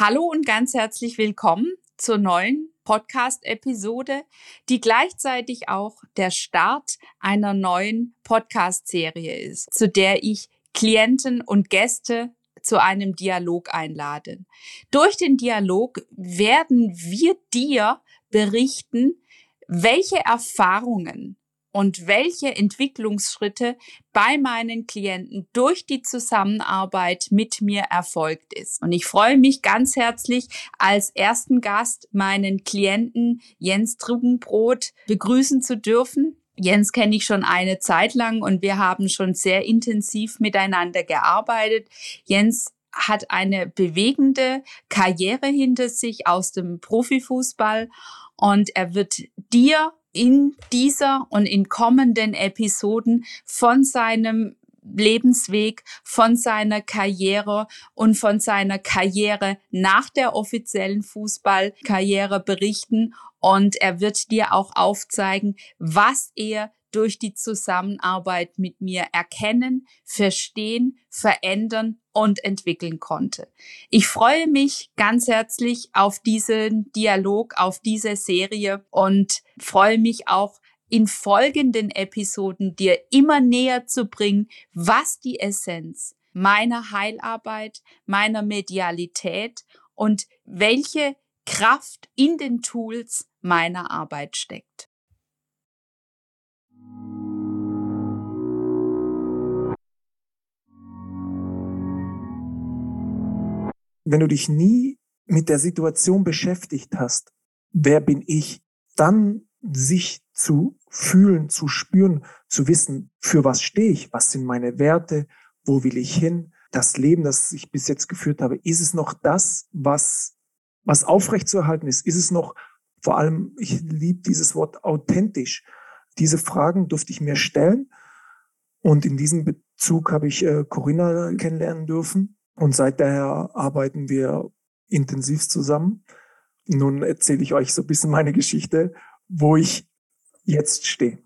Hallo und ganz herzlich willkommen zur neuen Podcast-Episode, die gleichzeitig auch der Start einer neuen Podcast-Serie ist, zu der ich Klienten und Gäste zu einem Dialog einlade. Durch den Dialog werden wir dir berichten, welche Erfahrungen und welche Entwicklungsschritte bei meinen Klienten durch die Zusammenarbeit mit mir erfolgt ist. Und ich freue mich ganz herzlich, als ersten Gast meinen Klienten Jens Truggenbrot begrüßen zu dürfen. Jens kenne ich schon eine Zeit lang und wir haben schon sehr intensiv miteinander gearbeitet. Jens hat eine bewegende Karriere hinter sich aus dem Profifußball und er wird dir in dieser und in kommenden Episoden von seinem Lebensweg, von seiner Karriere und von seiner Karriere nach der offiziellen Fußballkarriere berichten. Und er wird dir auch aufzeigen, was er durch die Zusammenarbeit mit mir erkennen, verstehen, verändern und entwickeln konnte. Ich freue mich ganz herzlich auf diesen Dialog, auf diese Serie und freue mich auch in folgenden Episoden dir immer näher zu bringen, was die Essenz meiner Heilarbeit, meiner Medialität und welche Kraft in den Tools meiner Arbeit steckt. Wenn du dich nie mit der Situation beschäftigt hast, wer bin ich, dann sich zu fühlen, zu spüren, zu wissen, für was stehe ich, was sind meine Werte, wo will ich hin, das Leben, das ich bis jetzt geführt habe, ist es noch das, was, was aufrechtzuerhalten ist? Ist es noch, vor allem, ich liebe dieses Wort authentisch. Diese Fragen durfte ich mir stellen. Und in diesem Bezug habe ich äh, Corinna kennenlernen dürfen. Und seit daher arbeiten wir intensiv zusammen. Nun erzähle ich euch so ein bisschen meine Geschichte, wo ich jetzt stehe.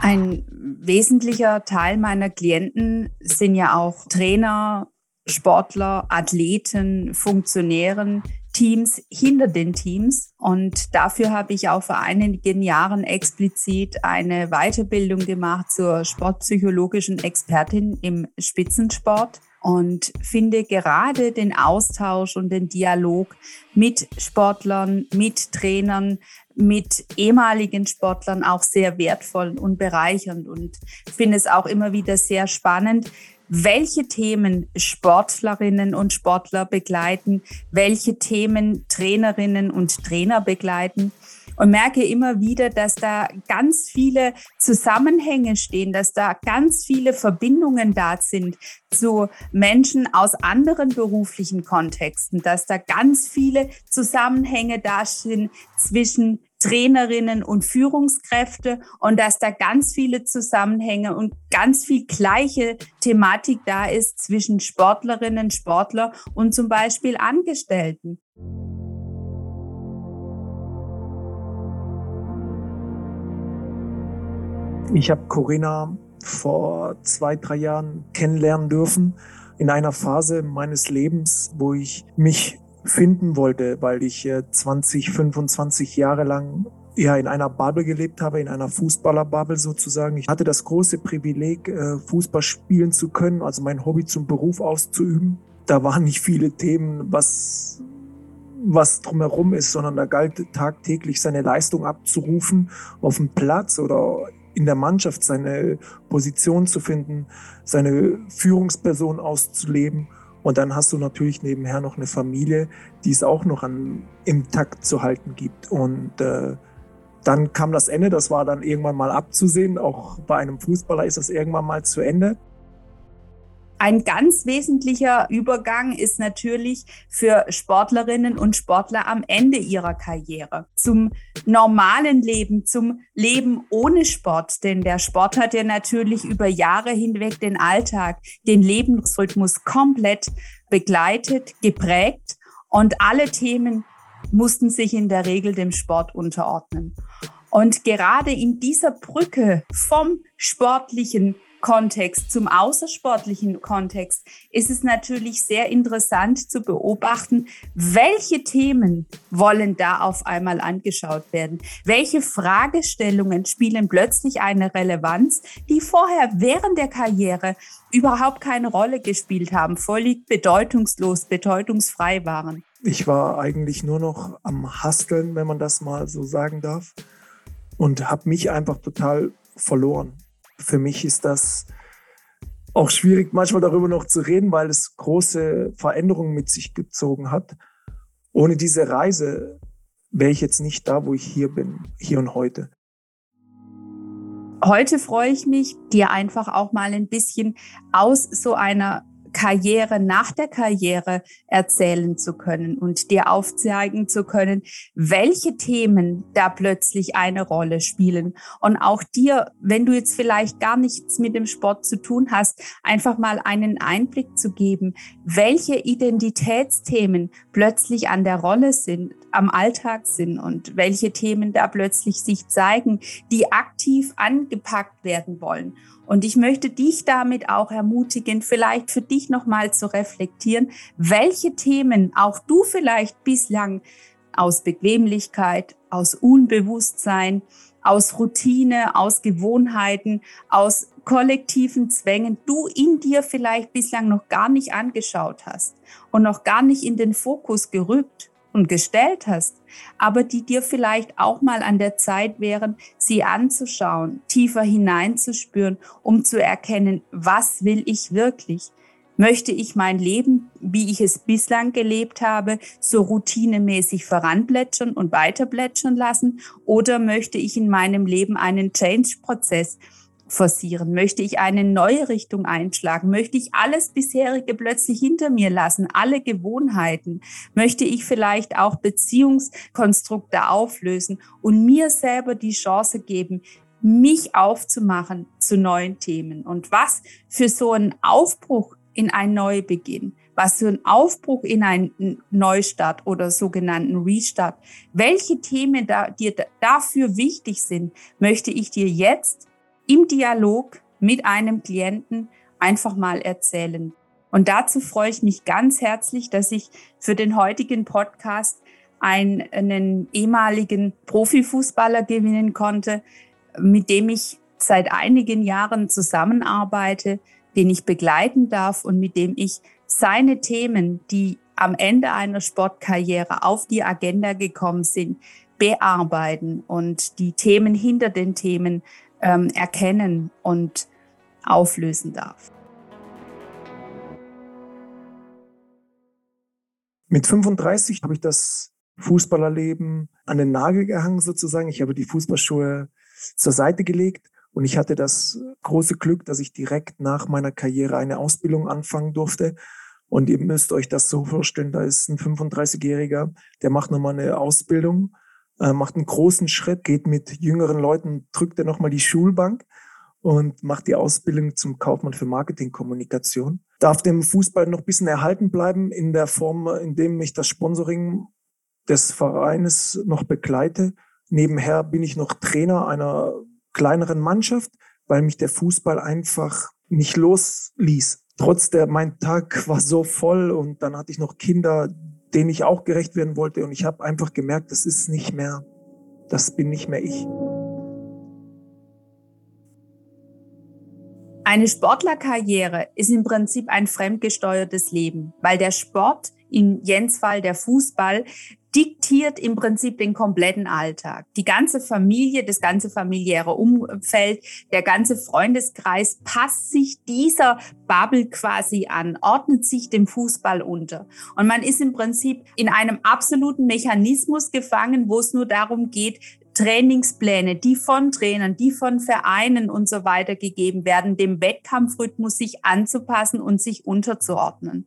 Ein wesentlicher Teil meiner Klienten sind ja auch Trainer, Sportler, Athleten, Funktionären, Teams hinter den Teams. Und dafür habe ich auch vor einigen Jahren explizit eine Weiterbildung gemacht zur sportpsychologischen Expertin im Spitzensport und finde gerade den Austausch und den Dialog mit Sportlern, mit Trainern, mit ehemaligen Sportlern auch sehr wertvoll und bereichernd und finde es auch immer wieder sehr spannend, welche Themen Sportlerinnen und Sportler begleiten, welche Themen Trainerinnen und Trainer begleiten? Und merke immer wieder, dass da ganz viele Zusammenhänge stehen, dass da ganz viele Verbindungen da sind zu Menschen aus anderen beruflichen Kontexten, dass da ganz viele Zusammenhänge da sind zwischen Trainerinnen und Führungskräfte und dass da ganz viele Zusammenhänge und ganz viel gleiche Thematik da ist zwischen Sportlerinnen, Sportler und zum Beispiel Angestellten. Ich habe Corinna vor zwei, drei Jahren kennenlernen dürfen in einer Phase meines Lebens, wo ich mich finden wollte, weil ich 20, 25 Jahre lang ja in einer Bubble gelebt habe, in einer Fußballerbubble sozusagen. Ich hatte das große Privileg, äh, Fußball spielen zu können, also mein Hobby zum Beruf auszuüben. Da waren nicht viele Themen, was was drumherum ist, sondern da galt tagtäglich seine Leistung abzurufen auf dem Platz oder in der Mannschaft seine Position zu finden, seine Führungsperson auszuleben und dann hast du natürlich nebenher noch eine Familie, die es auch noch an, im Takt zu halten gibt. Und äh, dann kam das Ende, das war dann irgendwann mal abzusehen. Auch bei einem Fußballer ist das irgendwann mal zu Ende. Ein ganz wesentlicher Übergang ist natürlich für Sportlerinnen und Sportler am Ende ihrer Karriere zum normalen Leben, zum Leben ohne Sport. Denn der Sport hat ja natürlich über Jahre hinweg den Alltag, den Lebensrhythmus komplett begleitet, geprägt und alle Themen mussten sich in der Regel dem Sport unterordnen. Und gerade in dieser Brücke vom sportlichen Kontext zum außersportlichen Kontext ist es natürlich sehr interessant zu beobachten, welche Themen wollen da auf einmal angeschaut werden. Welche Fragestellungen spielen plötzlich eine Relevanz, die vorher während der Karriere überhaupt keine Rolle gespielt haben, völlig bedeutungslos, bedeutungsfrei waren. Ich war eigentlich nur noch am Hasteln, wenn man das mal so sagen darf, und habe mich einfach total verloren für mich ist das auch schwierig, manchmal darüber noch zu reden, weil es große Veränderungen mit sich gezogen hat. Ohne diese Reise wäre ich jetzt nicht da, wo ich hier bin, hier und heute. Heute freue ich mich, dir einfach auch mal ein bisschen aus so einer Karriere nach der Karriere erzählen zu können und dir aufzeigen zu können, welche Themen da plötzlich eine Rolle spielen. Und auch dir, wenn du jetzt vielleicht gar nichts mit dem Sport zu tun hast, einfach mal einen Einblick zu geben, welche Identitätsthemen plötzlich an der Rolle sind, am Alltag sind und welche Themen da plötzlich sich zeigen, die aktiv angepackt werden wollen. Und ich möchte dich damit auch ermutigen, vielleicht für dich nochmal zu reflektieren, welche Themen auch du vielleicht bislang aus Bequemlichkeit, aus Unbewusstsein, aus Routine, aus Gewohnheiten, aus kollektiven Zwängen du in dir vielleicht bislang noch gar nicht angeschaut hast und noch gar nicht in den Fokus gerückt und gestellt hast, aber die dir vielleicht auch mal an der Zeit wären, sie anzuschauen, tiefer hineinzuspüren, um zu erkennen, was will ich wirklich? Möchte ich mein Leben, wie ich es bislang gelebt habe, so routinemäßig voranplätschern und weiterplätschern lassen? Oder möchte ich in meinem Leben einen Change-Prozess forcieren? Möchte ich eine neue Richtung einschlagen? Möchte ich alles bisherige plötzlich hinter mir lassen? Alle Gewohnheiten? Möchte ich vielleicht auch Beziehungskonstrukte auflösen und mir selber die Chance geben, mich aufzumachen zu neuen Themen? Und was für so ein Aufbruch in einen Neubeginn? Was für ein Aufbruch in einen Neustart oder sogenannten Restart? Welche Themen da, dir dafür wichtig sind, möchte ich dir jetzt im Dialog mit einem Klienten einfach mal erzählen. Und dazu freue ich mich ganz herzlich, dass ich für den heutigen Podcast einen, einen ehemaligen Profifußballer gewinnen konnte, mit dem ich seit einigen Jahren zusammenarbeite, den ich begleiten darf und mit dem ich seine Themen, die am Ende einer Sportkarriere auf die Agenda gekommen sind, bearbeiten und die Themen hinter den Themen ähm, erkennen und auflösen darf. Mit 35 habe ich das Fußballerleben an den Nagel gehangen sozusagen. Ich habe die Fußballschuhe zur Seite gelegt und ich hatte das große Glück, dass ich direkt nach meiner Karriere eine Ausbildung anfangen durfte. Und ihr müsst euch das so vorstellen, da ist ein 35-Jähriger, der macht nochmal eine Ausbildung äh, macht einen großen Schritt, geht mit jüngeren Leuten, drückt er nochmal die Schulbank und macht die Ausbildung zum Kaufmann für Marketingkommunikation. Darf dem Fußball noch ein bisschen erhalten bleiben in der Form, in dem ich das Sponsoring des Vereines noch begleite. Nebenher bin ich noch Trainer einer kleineren Mannschaft, weil mich der Fußball einfach nicht losließ. Trotz der, mein Tag war so voll und dann hatte ich noch Kinder, denen ich auch gerecht werden wollte. Und ich habe einfach gemerkt, das ist nicht mehr, das bin nicht mehr ich. Eine Sportlerkarriere ist im Prinzip ein fremdgesteuertes Leben, weil der Sport, in Jens Fall der Fußball, diktiert im Prinzip den kompletten Alltag. Die ganze Familie, das ganze familiäre Umfeld, der ganze Freundeskreis passt sich dieser Bubble quasi an, ordnet sich dem Fußball unter. Und man ist im Prinzip in einem absoluten Mechanismus gefangen, wo es nur darum geht, Trainingspläne, die von Trainern, die von Vereinen und so weiter gegeben werden, dem Wettkampfrhythmus sich anzupassen und sich unterzuordnen.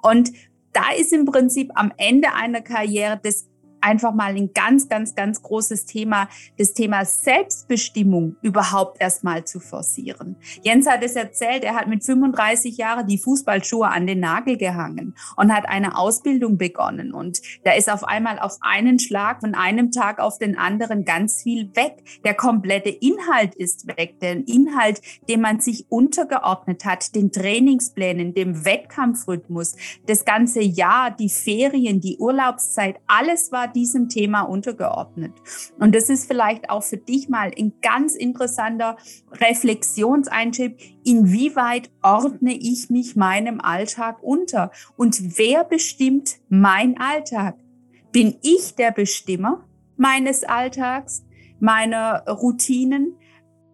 Und da ist im Prinzip am Ende einer Karriere das einfach mal ein ganz, ganz, ganz großes Thema, das Thema Selbstbestimmung überhaupt erstmal zu forcieren. Jens hat es erzählt, er hat mit 35 Jahren die Fußballschuhe an den Nagel gehangen und hat eine Ausbildung begonnen. Und da ist auf einmal auf einen Schlag von einem Tag auf den anderen ganz viel weg. Der komplette Inhalt ist weg. Der Inhalt, dem man sich untergeordnet hat, den Trainingsplänen, dem Wettkampfrhythmus, das ganze Jahr, die Ferien, die Urlaubszeit, alles war diesem Thema untergeordnet. Und das ist vielleicht auch für dich mal ein ganz interessanter Reflexionseinschub. Inwieweit ordne ich mich meinem Alltag unter? Und wer bestimmt mein Alltag? Bin ich der Bestimmer meines Alltags, meiner Routinen?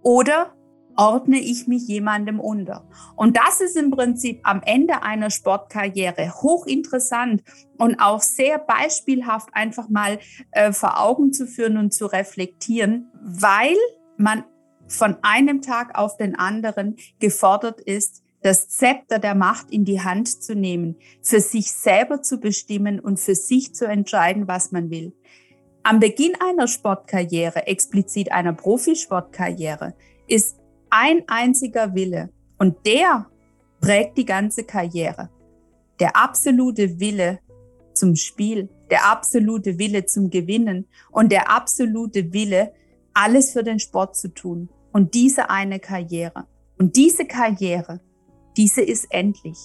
Oder ordne ich mich jemandem unter. Und das ist im Prinzip am Ende einer Sportkarriere hochinteressant und auch sehr beispielhaft einfach mal äh, vor Augen zu führen und zu reflektieren, weil man von einem Tag auf den anderen gefordert ist, das Zepter der Macht in die Hand zu nehmen, für sich selber zu bestimmen und für sich zu entscheiden, was man will. Am Beginn einer Sportkarriere, explizit einer Profisportkarriere, ist ein einziger Wille und der prägt die ganze Karriere. Der absolute Wille zum Spiel, der absolute Wille zum Gewinnen und der absolute Wille, alles für den Sport zu tun. Und diese eine Karriere. Und diese Karriere, diese ist endlich.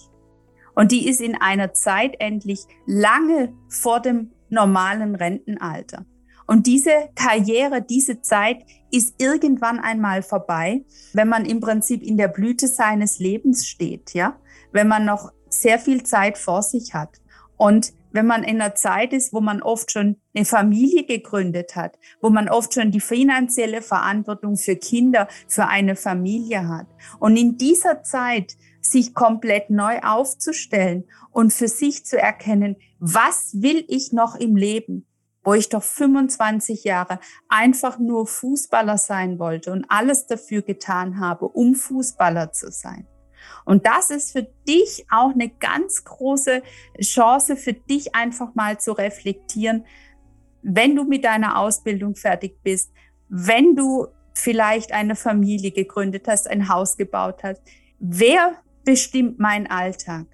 Und die ist in einer Zeit endlich lange vor dem normalen Rentenalter. Und diese Karriere, diese Zeit ist irgendwann einmal vorbei, wenn man im Prinzip in der Blüte seines Lebens steht, ja, wenn man noch sehr viel Zeit vor sich hat. Und wenn man in einer Zeit ist, wo man oft schon eine Familie gegründet hat, wo man oft schon die finanzielle Verantwortung für Kinder, für eine Familie hat. Und in dieser Zeit sich komplett neu aufzustellen und für sich zu erkennen, was will ich noch im Leben? Wo ich doch 25 Jahre einfach nur Fußballer sein wollte und alles dafür getan habe, um Fußballer zu sein. Und das ist für dich auch eine ganz große Chance für dich einfach mal zu reflektieren, wenn du mit deiner Ausbildung fertig bist, wenn du vielleicht eine Familie gegründet hast, ein Haus gebaut hast. Wer bestimmt meinen Alltag?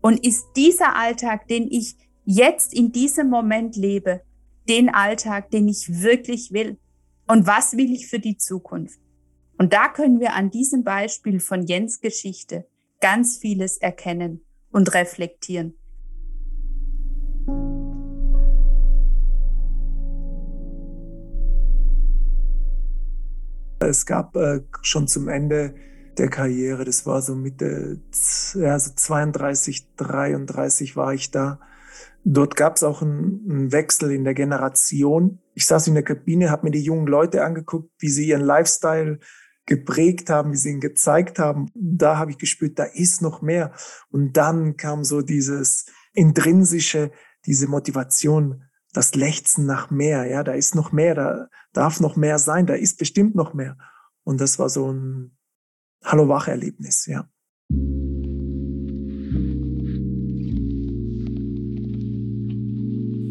Und ist dieser Alltag, den ich jetzt in diesem Moment lebe, den Alltag, den ich wirklich will? Und was will ich für die Zukunft? Und da können wir an diesem Beispiel von Jens Geschichte ganz vieles erkennen und reflektieren. Es gab äh, schon zum Ende der Karriere, das war so Mitte, ja, so 32, 33 war ich da, Dort gab es auch einen, Wechsel in der Generation. Ich saß in der Kabine, habe mir die jungen Leute angeguckt, wie sie ihren Lifestyle geprägt haben, wie sie ihn gezeigt haben. Da habe ich gespürt, da ist noch mehr. Und dann kam so dieses intrinsische, diese Motivation, das Lechzen nach mehr. Ja, da ist noch mehr, da darf noch mehr sein, da ist bestimmt noch mehr. Und das war so ein Hallo-Wach-Erlebnis, ja.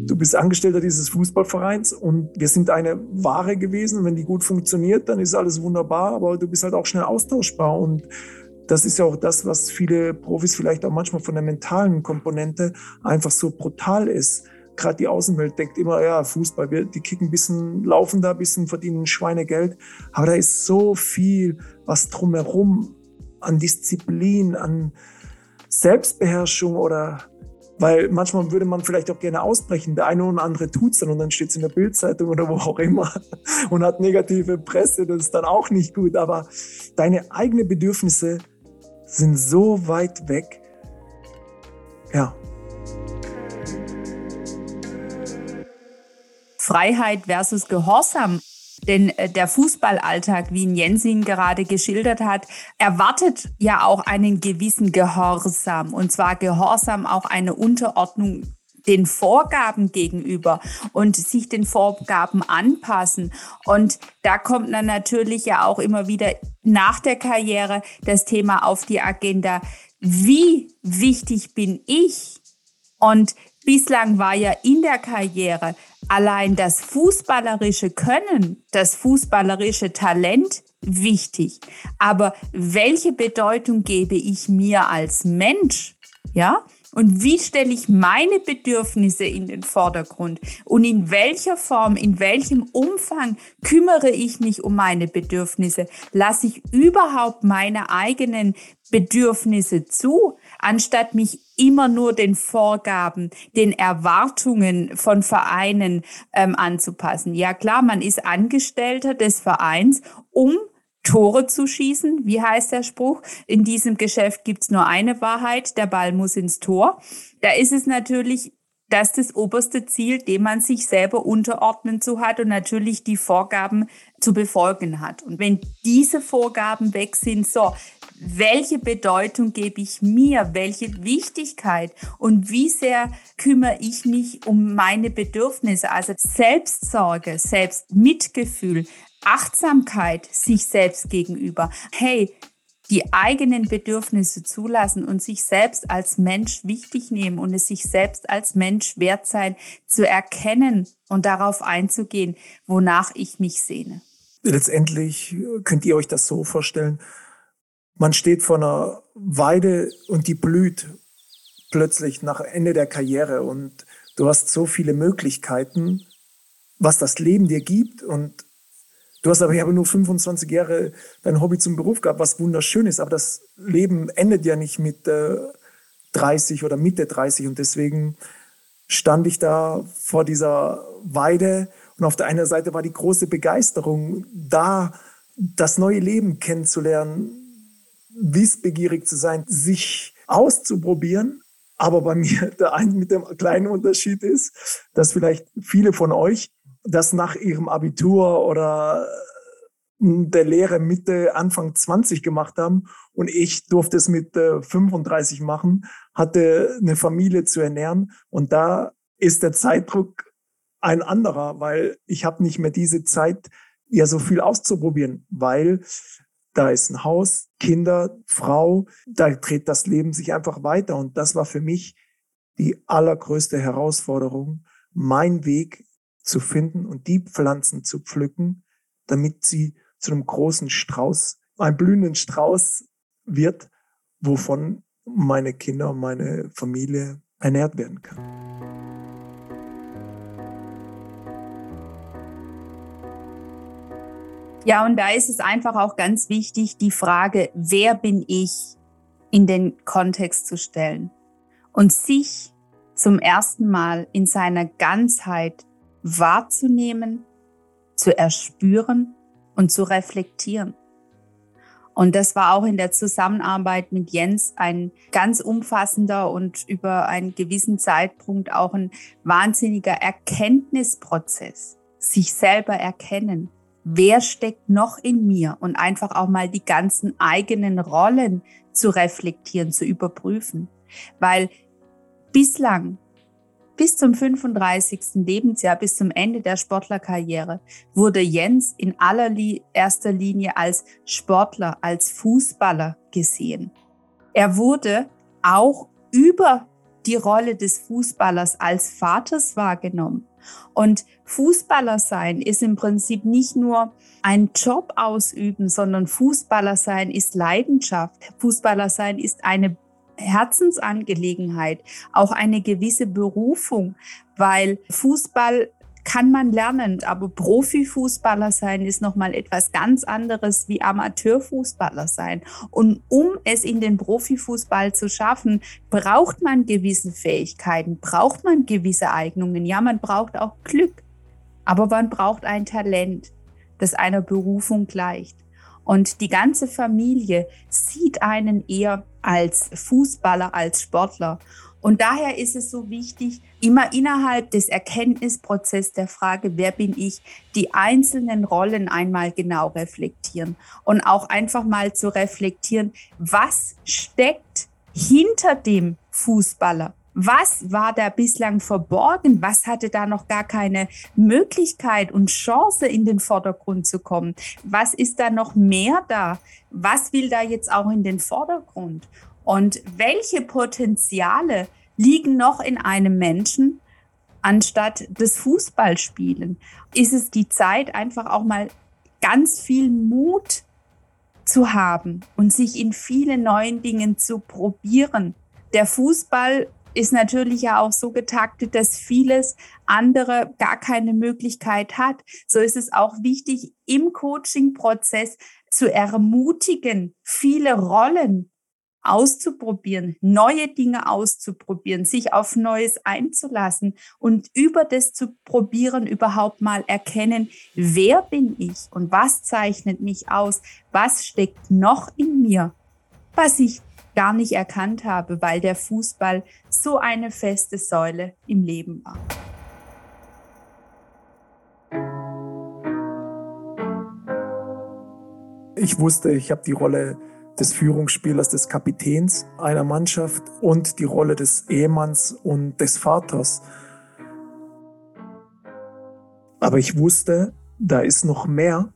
Du bist Angestellter dieses Fußballvereins und wir sind eine Ware gewesen. Wenn die gut funktioniert, dann ist alles wunderbar, aber du bist halt auch schnell austauschbar und das ist ja auch das, was viele Profis vielleicht auch manchmal von der mentalen Komponente einfach so brutal ist. Gerade die Außenwelt denkt immer, ja, Fußball, die kicken ein bisschen, laufen da ein bisschen, verdienen Schweinegeld. Aber da ist so viel, was drumherum an Disziplin, an Selbstbeherrschung oder weil manchmal würde man vielleicht auch gerne ausbrechen. Der eine oder andere tut es dann und dann steht es in der Bildzeitung oder wo auch immer und hat negative Presse. Das ist dann auch nicht gut. Aber deine eigenen Bedürfnisse sind so weit weg. Ja. Freiheit versus Gehorsam. Denn äh, der Fußballalltag, wie ihn Jensin gerade geschildert hat, erwartet ja auch einen gewissen Gehorsam. Und zwar Gehorsam auch eine Unterordnung den Vorgaben gegenüber und sich den Vorgaben anpassen. Und da kommt dann natürlich ja auch immer wieder nach der Karriere das Thema auf die Agenda. Wie wichtig bin ich? Und bislang war ja in der Karriere allein das fußballerische Können, das fußballerische Talent wichtig. Aber welche Bedeutung gebe ich mir als Mensch? Ja? Und wie stelle ich meine Bedürfnisse in den Vordergrund? Und in welcher Form, in welchem Umfang kümmere ich mich um meine Bedürfnisse? Lasse ich überhaupt meine eigenen Bedürfnisse zu, anstatt mich immer nur den Vorgaben, den Erwartungen von Vereinen ähm, anzupassen? Ja klar, man ist Angestellter des Vereins, um Tore zu schießen. Wie heißt der Spruch? In diesem Geschäft gibt's nur eine Wahrheit, der Ball muss ins Tor. Da ist es natürlich das das oberste Ziel, dem man sich selber unterordnen zu hat und natürlich die Vorgaben zu befolgen hat. Und wenn diese Vorgaben weg sind, so, welche Bedeutung gebe ich mir, welche Wichtigkeit und wie sehr kümmere ich mich um meine Bedürfnisse, also Selbstsorge, Selbstmitgefühl, Achtsamkeit sich selbst gegenüber. Hey, die eigenen Bedürfnisse zulassen und sich selbst als Mensch wichtig nehmen und es sich selbst als Mensch wert sein, zu erkennen und darauf einzugehen, wonach ich mich sehne. Letztendlich könnt ihr euch das so vorstellen, man steht vor einer Weide und die blüht plötzlich nach Ende der Karriere und du hast so viele Möglichkeiten, was das Leben dir gibt und Du hast aber, ich habe nur 25 Jahre dein Hobby zum Beruf gehabt, was wunderschön ist. Aber das Leben endet ja nicht mit äh, 30 oder Mitte 30. Und deswegen stand ich da vor dieser Weide. Und auf der einen Seite war die große Begeisterung, da das neue Leben kennenzulernen, wissbegierig zu sein, sich auszuprobieren. Aber bei mir der ein mit dem kleinen Unterschied ist, dass vielleicht viele von euch das nach ihrem Abitur oder hm, der Lehre Mitte, Anfang 20 gemacht haben. Und ich durfte es mit 35 machen, hatte eine Familie zu ernähren. Und da ist der Zeitdruck ein anderer, weil ich habe nicht mehr diese Zeit, ja so viel auszuprobieren, weil da ist ein Haus, Kinder, Frau, da dreht das Leben sich einfach weiter und das war für mich die allergrößte Herausforderung, mein Weg zu finden und die Pflanzen zu pflücken, damit sie zu einem großen Strauß, einem blühenden Strauß wird, wovon meine Kinder und meine Familie ernährt werden kann. Ja, und da ist es einfach auch ganz wichtig, die Frage, wer bin ich, in den Kontext zu stellen und sich zum ersten Mal in seiner Ganzheit wahrzunehmen, zu erspüren und zu reflektieren. Und das war auch in der Zusammenarbeit mit Jens ein ganz umfassender und über einen gewissen Zeitpunkt auch ein wahnsinniger Erkenntnisprozess. Sich selber erkennen. Wer steckt noch in mir? Und einfach auch mal die ganzen eigenen Rollen zu reflektieren, zu überprüfen. Weil bislang bis zum 35. Lebensjahr, bis zum Ende der Sportlerkarriere, wurde Jens in allererster Linie als Sportler, als Fußballer gesehen. Er wurde auch über die Rolle des Fußballers als Vaters wahrgenommen. Und Fußballer sein ist im Prinzip nicht nur ein Job ausüben, sondern Fußballer sein ist Leidenschaft. Fußballer sein ist eine Herzensangelegenheit, auch eine gewisse Berufung, weil Fußball kann man lernen, aber Profifußballer sein ist nochmal etwas ganz anderes wie Amateurfußballer sein. Und um es in den Profifußball zu schaffen, braucht man gewisse Fähigkeiten, braucht man gewisse Eignungen. Ja, man braucht auch Glück, aber man braucht ein Talent, das einer Berufung gleicht. Und die ganze Familie sieht einen eher als Fußballer, als Sportler. Und daher ist es so wichtig, immer innerhalb des Erkenntnisprozesses der Frage, wer bin ich, die einzelnen Rollen einmal genau reflektieren und auch einfach mal zu reflektieren, was steckt hinter dem Fußballer? Was war da bislang verborgen? Was hatte da noch gar keine Möglichkeit und Chance in den Vordergrund zu kommen? Was ist da noch mehr da? Was will da jetzt auch in den Vordergrund? Und welche Potenziale liegen noch in einem Menschen, anstatt des Fußballspielen? Ist es die Zeit, einfach auch mal ganz viel Mut zu haben und sich in viele neuen Dingen zu probieren? Der Fußball ist natürlich ja auch so getaktet, dass vieles andere gar keine Möglichkeit hat. So ist es auch wichtig, im Coaching-Prozess zu ermutigen, viele Rollen auszuprobieren, neue Dinge auszuprobieren, sich auf Neues einzulassen und über das zu probieren überhaupt mal erkennen, wer bin ich und was zeichnet mich aus, was steckt noch in mir, was ich gar nicht erkannt habe, weil der Fußball so eine feste Säule im Leben war. Ich wusste, ich habe die Rolle des Führungsspielers, des Kapitäns einer Mannschaft und die Rolle des Ehemanns und des Vaters. Aber ich wusste, da ist noch mehr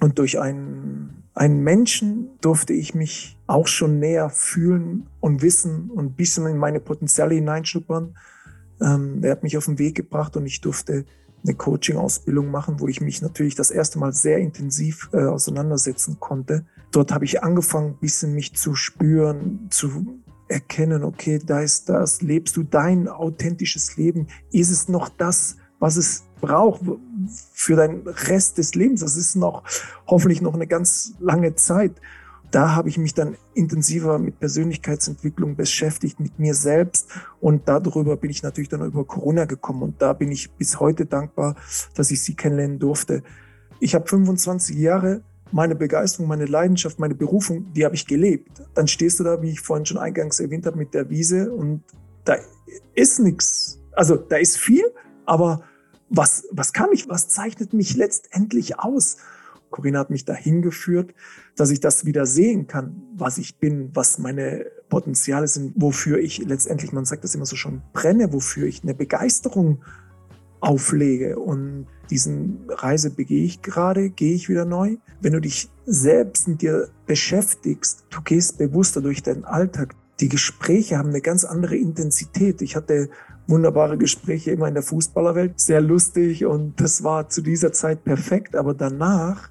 und durch einen, einen Menschen durfte ich mich auch schon näher fühlen und wissen und ein bisschen in meine Potenziale hineinschnuppern. Ähm, er hat mich auf den Weg gebracht und ich durfte eine Coaching-Ausbildung machen, wo ich mich natürlich das erste Mal sehr intensiv äh, auseinandersetzen konnte. Dort habe ich angefangen, ein bisschen mich zu spüren, zu erkennen, okay, da ist das, lebst du dein authentisches Leben? Ist es noch das, was es braucht für deinen Rest des Lebens? Das ist noch hoffentlich noch eine ganz lange Zeit da habe ich mich dann intensiver mit Persönlichkeitsentwicklung beschäftigt, mit mir selbst. Und darüber bin ich natürlich dann über Corona gekommen. Und da bin ich bis heute dankbar, dass ich sie kennenlernen durfte. Ich habe 25 Jahre meine Begeisterung, meine Leidenschaft, meine Berufung, die habe ich gelebt. Dann stehst du da, wie ich vorhin schon eingangs erwähnt habe, mit der Wiese und da ist nichts. Also da ist viel, aber was, was kann ich, was zeichnet mich letztendlich aus? Corinna hat mich dahin geführt, dass ich das wieder sehen kann, was ich bin, was meine Potenziale sind, wofür ich letztendlich, man sagt das immer so schon, brenne, wofür ich eine Begeisterung auflege. Und diesen Reise begehe ich gerade, gehe ich wieder neu. Wenn du dich selbst mit dir beschäftigst, du gehst bewusster durch deinen Alltag. Die Gespräche haben eine ganz andere Intensität. Ich hatte wunderbare Gespräche immer in der Fußballerwelt, sehr lustig und das war zu dieser Zeit perfekt. Aber danach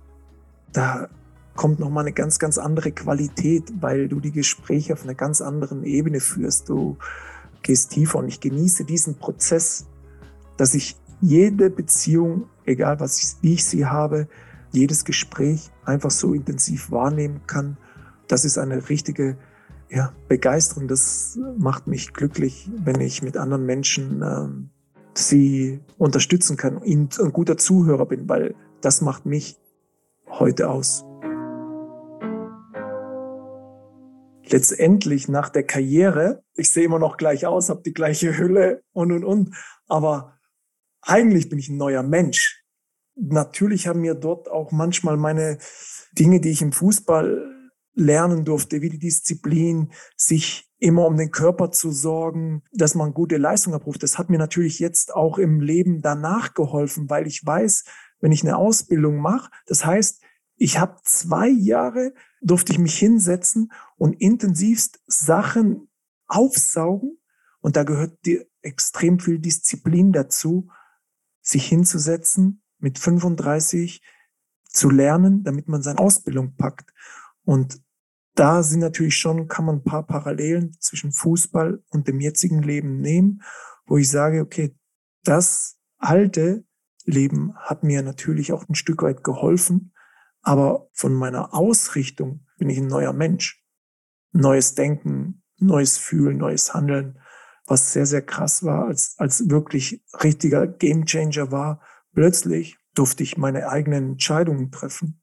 da kommt nochmal eine ganz, ganz andere Qualität, weil du die Gespräche auf einer ganz anderen Ebene führst. Du gehst tiefer und ich genieße diesen Prozess, dass ich jede Beziehung, egal was ich, wie ich sie habe, jedes Gespräch einfach so intensiv wahrnehmen kann. Das ist eine richtige ja, Begeisterung. Das macht mich glücklich, wenn ich mit anderen Menschen ähm, sie unterstützen kann, und ein guter Zuhörer bin, weil das macht mich heute aus? Letztendlich nach der Karriere, ich sehe immer noch gleich aus, habe die gleiche Hülle und und und, aber eigentlich bin ich ein neuer Mensch. Natürlich haben mir dort auch manchmal meine Dinge, die ich im Fußball lernen durfte, wie die Disziplin, sich immer um den Körper zu sorgen, dass man gute Leistung abruft. Das hat mir natürlich jetzt auch im Leben danach geholfen, weil ich weiß, wenn ich eine Ausbildung mache. Das heißt, ich habe zwei Jahre, durfte ich mich hinsetzen und intensivst Sachen aufsaugen. Und da gehört die, extrem viel Disziplin dazu, sich hinzusetzen, mit 35 zu lernen, damit man seine Ausbildung packt. Und da sind natürlich schon, kann man ein paar Parallelen zwischen Fußball und dem jetzigen Leben nehmen, wo ich sage, okay, das alte Leben hat mir natürlich auch ein Stück weit geholfen, aber von meiner Ausrichtung bin ich ein neuer Mensch. Neues Denken, neues Fühlen, neues Handeln, was sehr, sehr krass war, als, als wirklich richtiger Gamechanger war. Plötzlich durfte ich meine eigenen Entscheidungen treffen.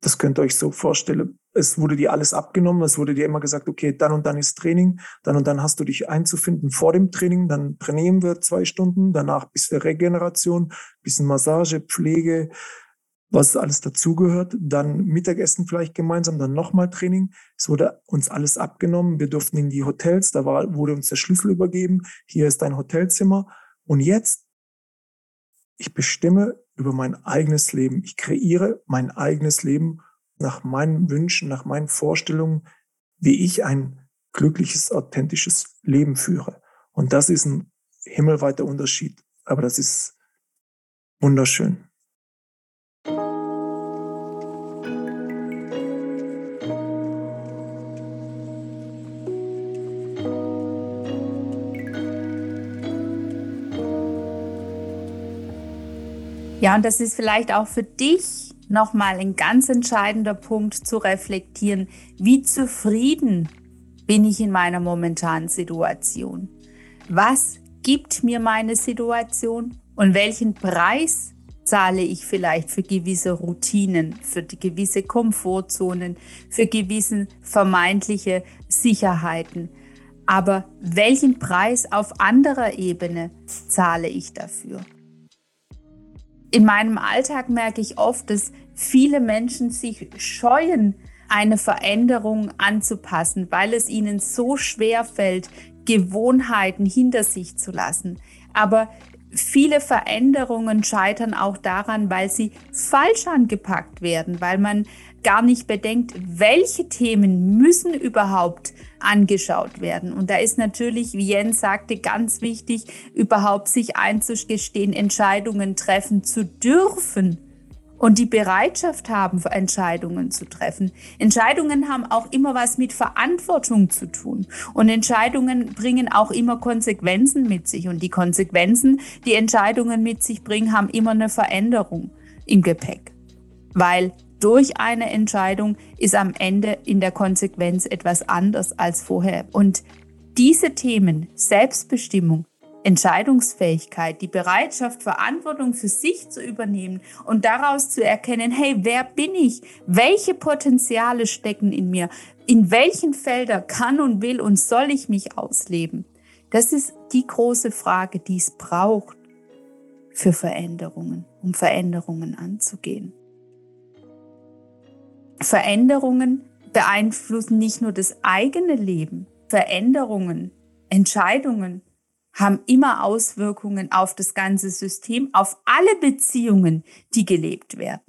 Das könnt ihr euch so vorstellen. Es wurde dir alles abgenommen. Es wurde dir immer gesagt, okay, dann und dann ist Training. Dann und dann hast du dich einzufinden vor dem Training. Dann trainieren wir zwei Stunden. Danach bis wir Regeneration, bisschen Massage, Pflege, was alles dazugehört. Dann Mittagessen vielleicht gemeinsam, dann nochmal Training. Es wurde uns alles abgenommen. Wir durften in die Hotels. Da war, wurde uns der Schlüssel übergeben. Hier ist dein Hotelzimmer. Und jetzt, ich bestimme über mein eigenes Leben. Ich kreiere mein eigenes Leben nach meinen Wünschen, nach meinen Vorstellungen, wie ich ein glückliches, authentisches Leben führe. Und das ist ein himmelweiter Unterschied Aber das ist wunderschön. Ja, und das ist vielleicht auch für dich nochmal ein ganz entscheidender Punkt zu reflektieren. Wie zufrieden bin ich in meiner momentanen Situation? Was gibt mir meine Situation und welchen Preis zahle ich vielleicht für gewisse Routinen, für gewisse Komfortzonen, für gewisse vermeintliche Sicherheiten. Aber welchen Preis auf anderer Ebene zahle ich dafür? In meinem Alltag merke ich oft, dass viele Menschen sich scheuen, eine Veränderung anzupassen, weil es ihnen so schwer fällt, Gewohnheiten hinter sich zu lassen. Aber viele Veränderungen scheitern auch daran, weil sie falsch angepackt werden, weil man gar nicht bedenkt, welche Themen müssen überhaupt angeschaut werden. Und da ist natürlich, wie Jens sagte, ganz wichtig, überhaupt sich einzugestehen, Entscheidungen treffen zu dürfen und die Bereitschaft haben, Entscheidungen zu treffen. Entscheidungen haben auch immer was mit Verantwortung zu tun. Und Entscheidungen bringen auch immer Konsequenzen mit sich. Und die Konsequenzen, die Entscheidungen mit sich bringen, haben immer eine Veränderung im Gepäck. Weil durch eine Entscheidung ist am Ende in der Konsequenz etwas anders als vorher. Und diese Themen, Selbstbestimmung, Entscheidungsfähigkeit, die Bereitschaft, Verantwortung für sich zu übernehmen und daraus zu erkennen, hey, wer bin ich? Welche Potenziale stecken in mir? In welchen Feldern kann und will und soll ich mich ausleben? Das ist die große Frage, die es braucht für Veränderungen, um Veränderungen anzugehen. Veränderungen beeinflussen nicht nur das eigene Leben. Veränderungen, Entscheidungen haben immer Auswirkungen auf das ganze System, auf alle Beziehungen, die gelebt werden.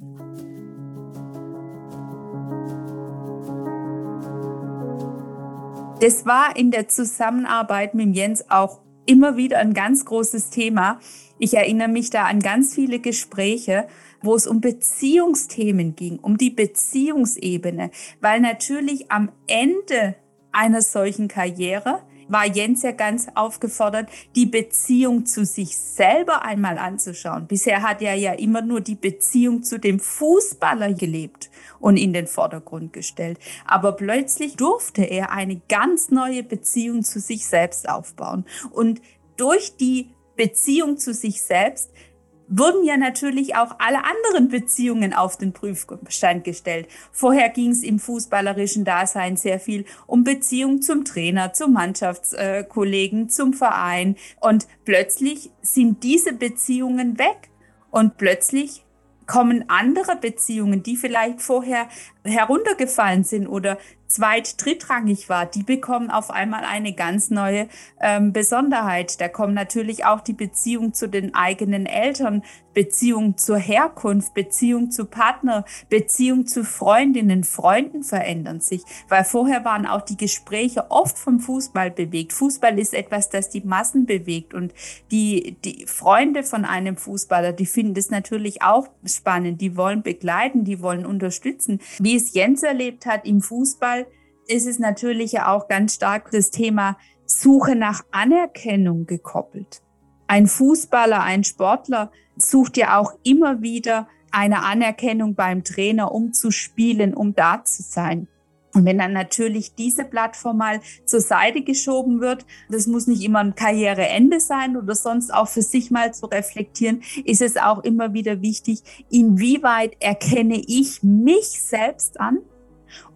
Das war in der Zusammenarbeit mit Jens auch immer wieder ein ganz großes Thema. Ich erinnere mich da an ganz viele Gespräche, wo es um Beziehungsthemen ging, um die Beziehungsebene, weil natürlich am Ende einer solchen Karriere war Jens ja ganz aufgefordert, die Beziehung zu sich selber einmal anzuschauen. Bisher hat er ja immer nur die Beziehung zu dem Fußballer gelebt und in den Vordergrund gestellt. Aber plötzlich durfte er eine ganz neue Beziehung zu sich selbst aufbauen. Und durch die Beziehung zu sich selbst wurden ja natürlich auch alle anderen Beziehungen auf den Prüfstand gestellt. Vorher ging es im fußballerischen Dasein sehr viel um Beziehung zum Trainer, zum Mannschaftskollegen, zum Verein. Und plötzlich sind diese Beziehungen weg. Und plötzlich kommen andere Beziehungen, die vielleicht vorher heruntergefallen sind oder zweit-, drittrangig war, die bekommen auf einmal eine ganz neue ähm, Besonderheit. Da kommen natürlich auch die Beziehung zu den eigenen Eltern, Beziehung zur Herkunft, Beziehung zu Partner, Beziehung zu Freundinnen, Freunden verändern sich, weil vorher waren auch die Gespräche oft vom Fußball bewegt. Fußball ist etwas, das die Massen bewegt und die, die Freunde von einem Fußballer, die finden das natürlich auch spannend, die wollen begleiten, die wollen unterstützen. Wie es Jens erlebt hat im Fußball, ist es natürlich ja auch ganz stark das Thema Suche nach Anerkennung gekoppelt. Ein Fußballer, ein Sportler sucht ja auch immer wieder eine Anerkennung beim Trainer, um zu spielen, um da zu sein. Und wenn dann natürlich diese Plattform mal zur Seite geschoben wird, das muss nicht immer ein Karriereende sein oder sonst auch für sich mal zu reflektieren, ist es auch immer wieder wichtig, inwieweit erkenne ich mich selbst an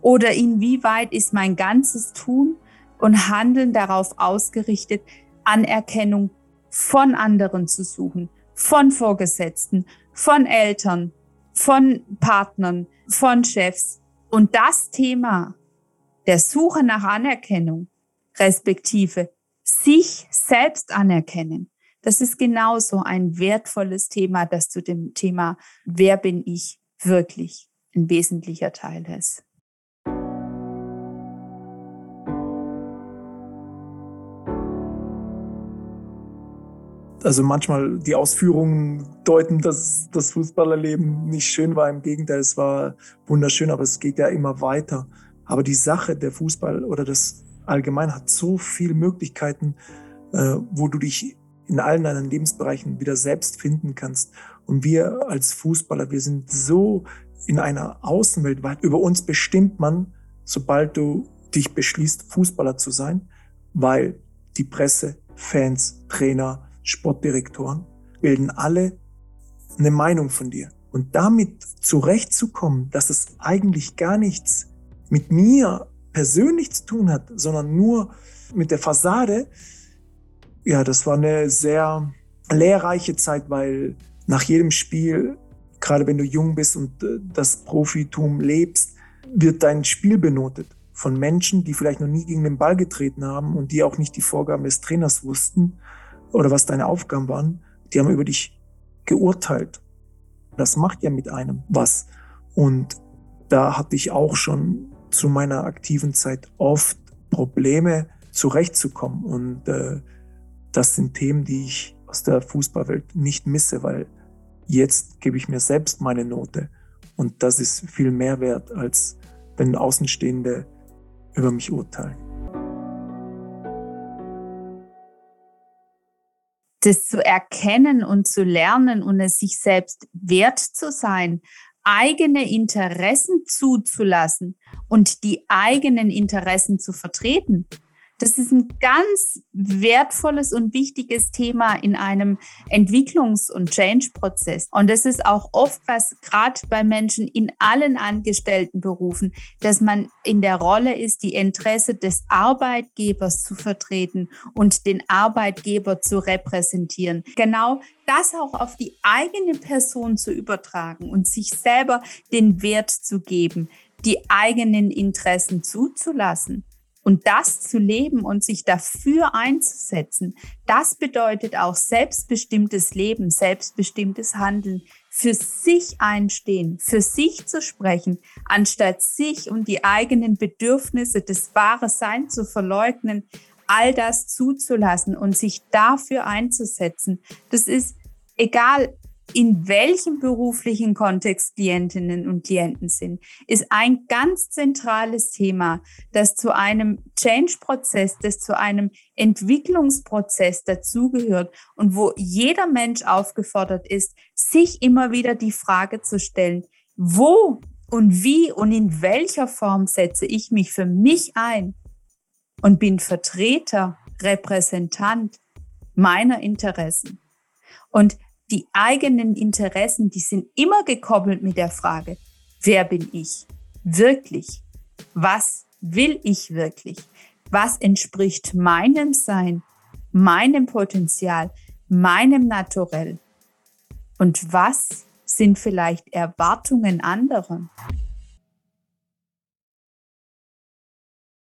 oder inwieweit ist mein ganzes Tun und Handeln darauf ausgerichtet, Anerkennung von anderen zu suchen, von Vorgesetzten, von Eltern, von Partnern, von Chefs. Und das Thema der Suche nach Anerkennung, respektive sich selbst anerkennen, das ist genauso ein wertvolles Thema, das zu dem Thema, wer bin ich wirklich ein wesentlicher Teil ist. Also manchmal die Ausführungen deuten, dass das Fußballerleben nicht schön war. Im Gegenteil, es war wunderschön, aber es geht ja immer weiter. Aber die Sache, der Fußball oder das allgemein hat so viele Möglichkeiten, äh, wo du dich in allen deinen Lebensbereichen wieder selbst finden kannst. Und wir als Fußballer, wir sind so in einer Außenwelt, weil über uns bestimmt man, sobald du dich beschließt, Fußballer zu sein, weil die Presse, Fans, Trainer, Sportdirektoren bilden alle eine Meinung von dir. Und damit zurechtzukommen, dass es eigentlich gar nichts mit mir persönlich zu tun hat, sondern nur mit der Fassade, ja, das war eine sehr lehrreiche Zeit, weil nach jedem Spiel, gerade wenn du jung bist und äh, das Profitum lebst, wird dein Spiel benotet von Menschen, die vielleicht noch nie gegen den Ball getreten haben und die auch nicht die Vorgaben des Trainers wussten oder was deine Aufgaben waren. Die haben über dich geurteilt. Das macht ja mit einem was. Und da hatte ich auch schon zu meiner aktiven Zeit oft Probleme zurechtzukommen. Und äh, das sind Themen, die ich aus der Fußballwelt nicht misse, weil jetzt gebe ich mir selbst meine Note. Und das ist viel mehr wert, als wenn Außenstehende über mich urteilen. Das zu erkennen und zu lernen und es sich selbst wert zu sein, eigene Interessen zuzulassen und die eigenen Interessen zu vertreten, das ist ein ganz wertvolles und wichtiges Thema in einem Entwicklungs- und Change-Prozess. Und das ist auch oft was, gerade bei Menschen in allen angestellten Berufen, dass man in der Rolle ist, die Interesse des Arbeitgebers zu vertreten und den Arbeitgeber zu repräsentieren. Genau das auch auf die eigene Person zu übertragen und sich selber den Wert zu geben, die eigenen Interessen zuzulassen. Und das zu leben und sich dafür einzusetzen, das bedeutet auch selbstbestimmtes Leben, selbstbestimmtes Handeln, für sich einstehen, für sich zu sprechen, anstatt sich und die eigenen Bedürfnisse, des wahre Sein zu verleugnen, all das zuzulassen und sich dafür einzusetzen. Das ist egal, in welchem beruflichen Kontext Klientinnen und Klienten sind, ist ein ganz zentrales Thema, das zu einem Change-Prozess, das zu einem Entwicklungsprozess dazugehört und wo jeder Mensch aufgefordert ist, sich immer wieder die Frage zu stellen, wo und wie und in welcher Form setze ich mich für mich ein und bin Vertreter, Repräsentant meiner Interessen. Und die eigenen Interessen, die sind immer gekoppelt mit der Frage, wer bin ich wirklich? Was will ich wirklich? Was entspricht meinem Sein, meinem Potenzial, meinem Naturell? Und was sind vielleicht Erwartungen anderer?